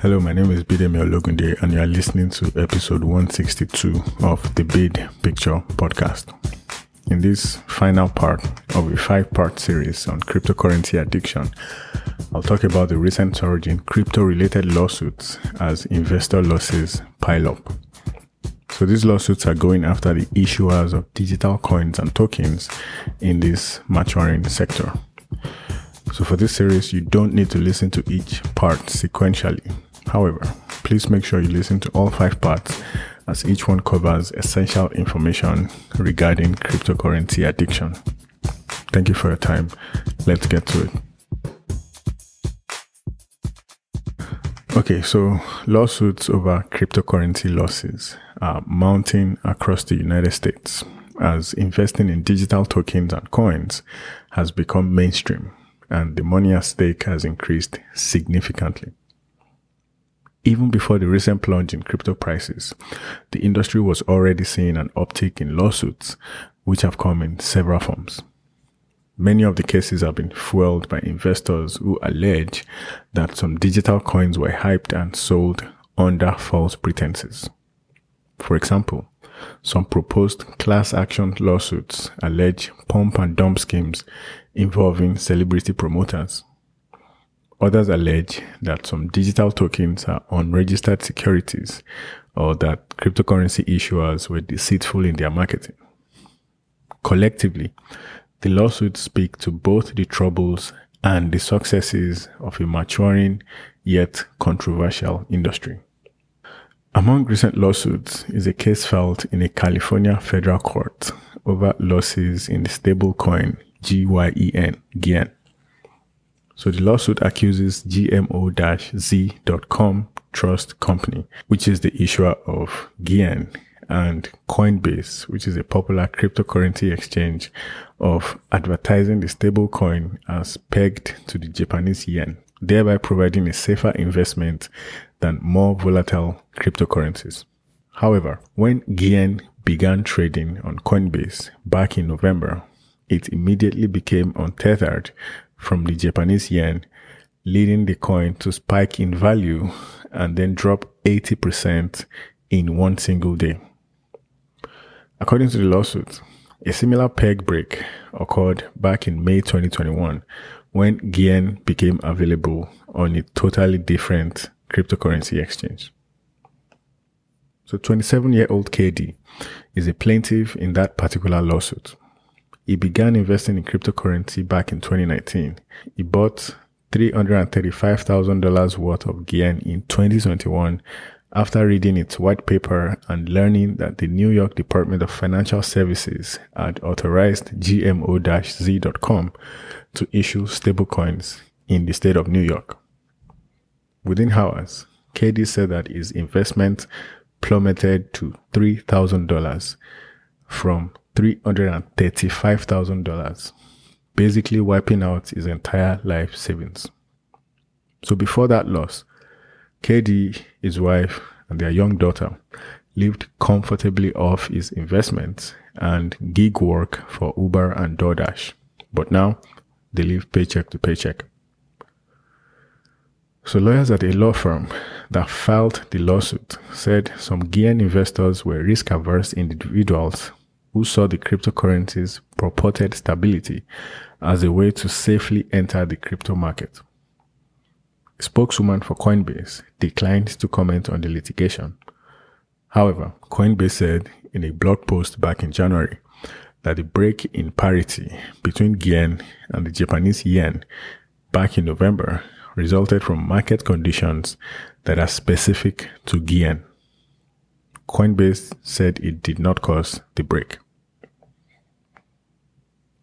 Hello, my name is Bidemi Ologunde, and you are listening to episode 162 of the Bid Picture podcast. In this final part of a five part series on cryptocurrency addiction, I'll talk about the recent surge in crypto related lawsuits as investor losses pile up. So these lawsuits are going after the issuers of digital coins and tokens in this maturing sector. So for this series, you don't need to listen to each part sequentially. However, please make sure you listen to all five parts as each one covers essential information regarding cryptocurrency addiction. Thank you for your time. Let's get to it. Okay, so lawsuits over cryptocurrency losses are mounting across the United States as investing in digital tokens and coins has become mainstream and the money at stake has increased significantly. Even before the recent plunge in crypto prices, the industry was already seeing an uptick in lawsuits, which have come in several forms. Many of the cases have been fueled by investors who allege that some digital coins were hyped and sold under false pretenses. For example, some proposed class action lawsuits allege pump and dump schemes involving celebrity promoters. Others allege that some digital tokens are unregistered securities or that cryptocurrency issuers were deceitful in their marketing. Collectively, the lawsuits speak to both the troubles and the successes of a maturing yet controversial industry. Among recent lawsuits is a case filed in a California federal court over losses in the stablecoin GYEN, GYEN. So the lawsuit accuses GMO-Z.com Trust Company, which is the issuer of GYEN, and Coinbase, which is a popular cryptocurrency exchange, of advertising the stablecoin as pegged to the Japanese yen, thereby providing a safer investment than more volatile cryptocurrencies. However, when GYEN began trading on Coinbase back in November, it immediately became untethered from the Japanese yen, leading the coin to spike in value and then drop 80% in one single day. According to the lawsuit, a similar peg break occurred back in May 2021 when GYEN became available on a totally different cryptocurrency exchange. So 27 year old KD is a plaintiff in that particular lawsuit. He began investing in cryptocurrency back in 2019. He bought $335,000 worth of GYEN in 2021 after reading its white paper and learning that the New York Department of Financial Services had authorized GMO-Z.com to issue stablecoins in the state of New York. Within hours, KD said that his investment plummeted to $3,000 from $335,000, basically wiping out his entire life savings. So before that loss, KD, his wife, and their young daughter lived comfortably off his investments and gig work for Uber and DoorDash. But now they live paycheck to paycheck. So lawyers at a law firm that filed the lawsuit said some GYEN investors were risk averse individuals who saw the cryptocurrency's purported stability as a way to safely enter the crypto market. A spokeswoman for Coinbase declined to comment on the litigation. However, Coinbase said in a blog post back in January that the break in parity between GYEN and the Japanese yen back in November resulted from market conditions that are specific to GYEN. Coinbase said it did not cause the break.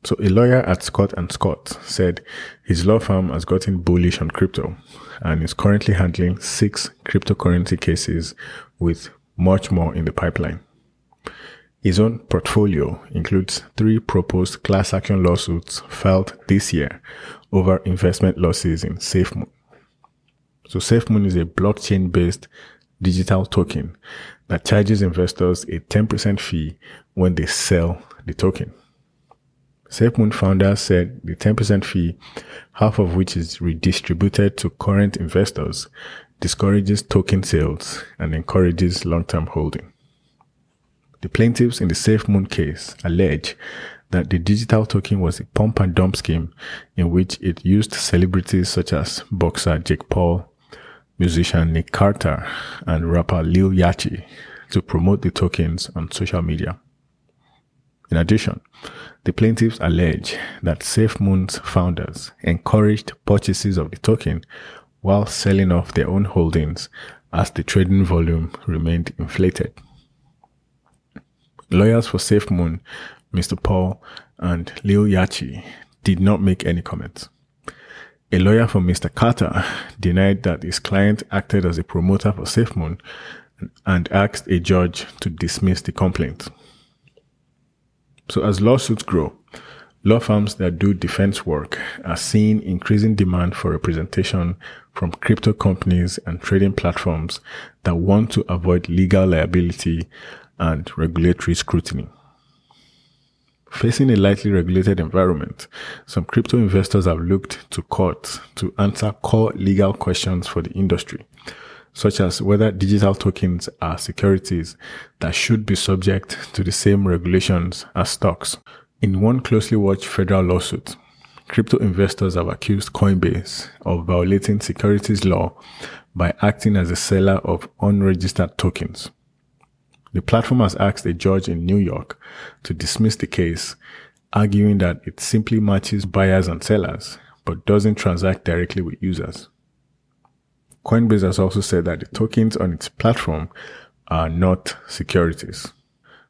So a lawyer at Scott and Scott said his law firm has gotten bullish on crypto and is currently handling six cryptocurrency cases with much more in the pipeline. His own portfolio includes three proposed class action lawsuits filed this year over investment losses in SafeMoon. So SafeMoon is a blockchain based digital token that charges investors a 10% fee when they sell the token. SafeMoon founders said the 10% fee, half of which is redistributed to current investors, discourages token sales, and encourages long term holding. The plaintiffs in the SafeMoon case allege that the digital token was a pump and dump scheme in which it used celebrities such as boxer Jake Paul, musician Nick Carter, and rapper Lil Yachty to promote the tokens on social media. In addition, the plaintiffs allege that SafeMoon's founders encouraged purchases of the token while selling off their own holdings as the trading volume remained inflated. Lawyers for SafeMoon, Mr. Paul, and Lil Yachty did not make any comments. A lawyer for Mr. Carter denied that his client acted as a promoter for SafeMoon and asked a judge to dismiss the complaint. So as lawsuits grow, law firms that do defense work are seeing increasing demand for representation from crypto companies and trading platforms that want to avoid legal liability and regulatory scrutiny. Facing a lightly regulated environment, some crypto investors have looked to courts to answer core legal questions for the industry, such as whether digital tokens are securities that should be subject to the same regulations as stocks. In one closely watched federal lawsuit, crypto investors have accused Coinbase of violating securities law by acting as a seller of unregistered tokens. The platform has asked a judge in New York to dismiss the case, arguing that it simply matches buyers and sellers, but doesn't transact directly with users. Coinbase has also said that the tokens on its platform are not securities.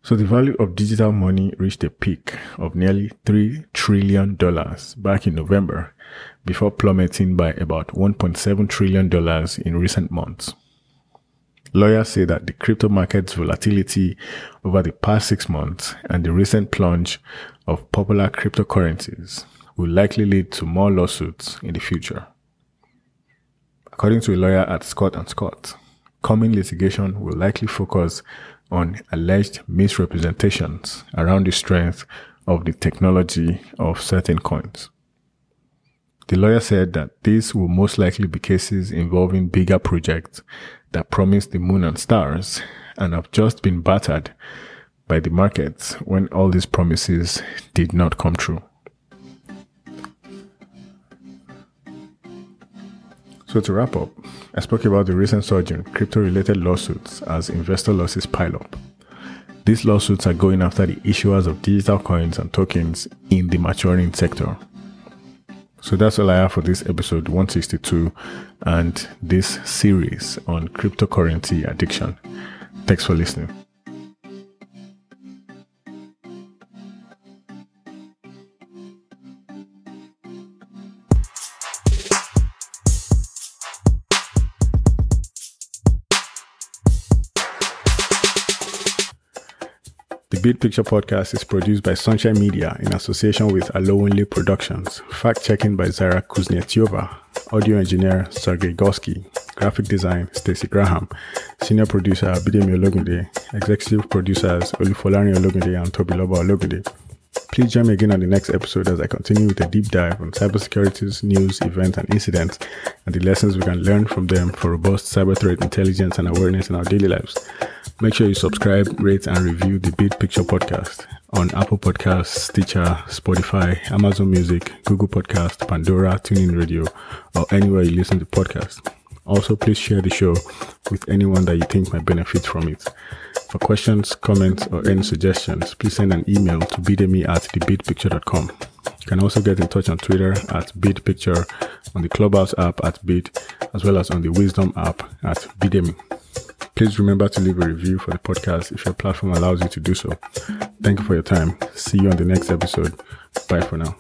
So the value of digital money reached a peak of nearly $3 trillion back in November before plummeting by about $1.7 trillion in recent months. Lawyers say that the crypto market's volatility over the past six months and the recent plunge of popular cryptocurrencies will likely lead to more lawsuits in the future. According to a lawyer at Scott and Scott, coming litigation will likely focus on alleged misrepresentations around the strength of the technology of certain coins. The lawyer said that these will most likely be cases involving bigger projects that promised the moon and stars and have just been battered by the markets when all these promises did not come true. So, to wrap up, I spoke about the recent surge in crypto related lawsuits as investor losses pile up. These lawsuits are going after the issuers of digital coins and tokens in the maturing sector. So that's all I have for this episode 162 and this series on cryptocurrency addiction. Thanks for listening. Bid Picture podcast is produced by Sunshine Media in association with Alowinle Productions. Fact checking by Zara Kuznetsova. Audio engineer Sergey Gorsky. Graphic design Stacey Graham. Senior producer Bidemi Ologunde. Executive producers Olufolari Ologunde and Tobiloba Ologunde. Please join me again on the next episode as I continue with a deep dive on cybersecurity's news, events, and incidents, and the lessons we can learn from them for robust cyber threat intelligence and awareness in our daily lives. Make sure you subscribe, rate, and review the Bid Picture podcast on Apple Podcasts, Stitcher, Spotify, Amazon Music, Google Podcast, Pandora, TuneIn Radio, or anywhere you listen to podcasts. Also, please share the show with anyone that you think might benefit from it. For questions, comments, or any suggestions, please send an email to bidemi at thebidpicture.com. You can also get in touch on Twitter at bidpicture, on the Clubhouse app at bid, as well as on the Wisdom app at bidemi. Please remember to leave a review for the podcast if your platform allows you to do so. Thank you for your time. See you on the next episode. Bye for now.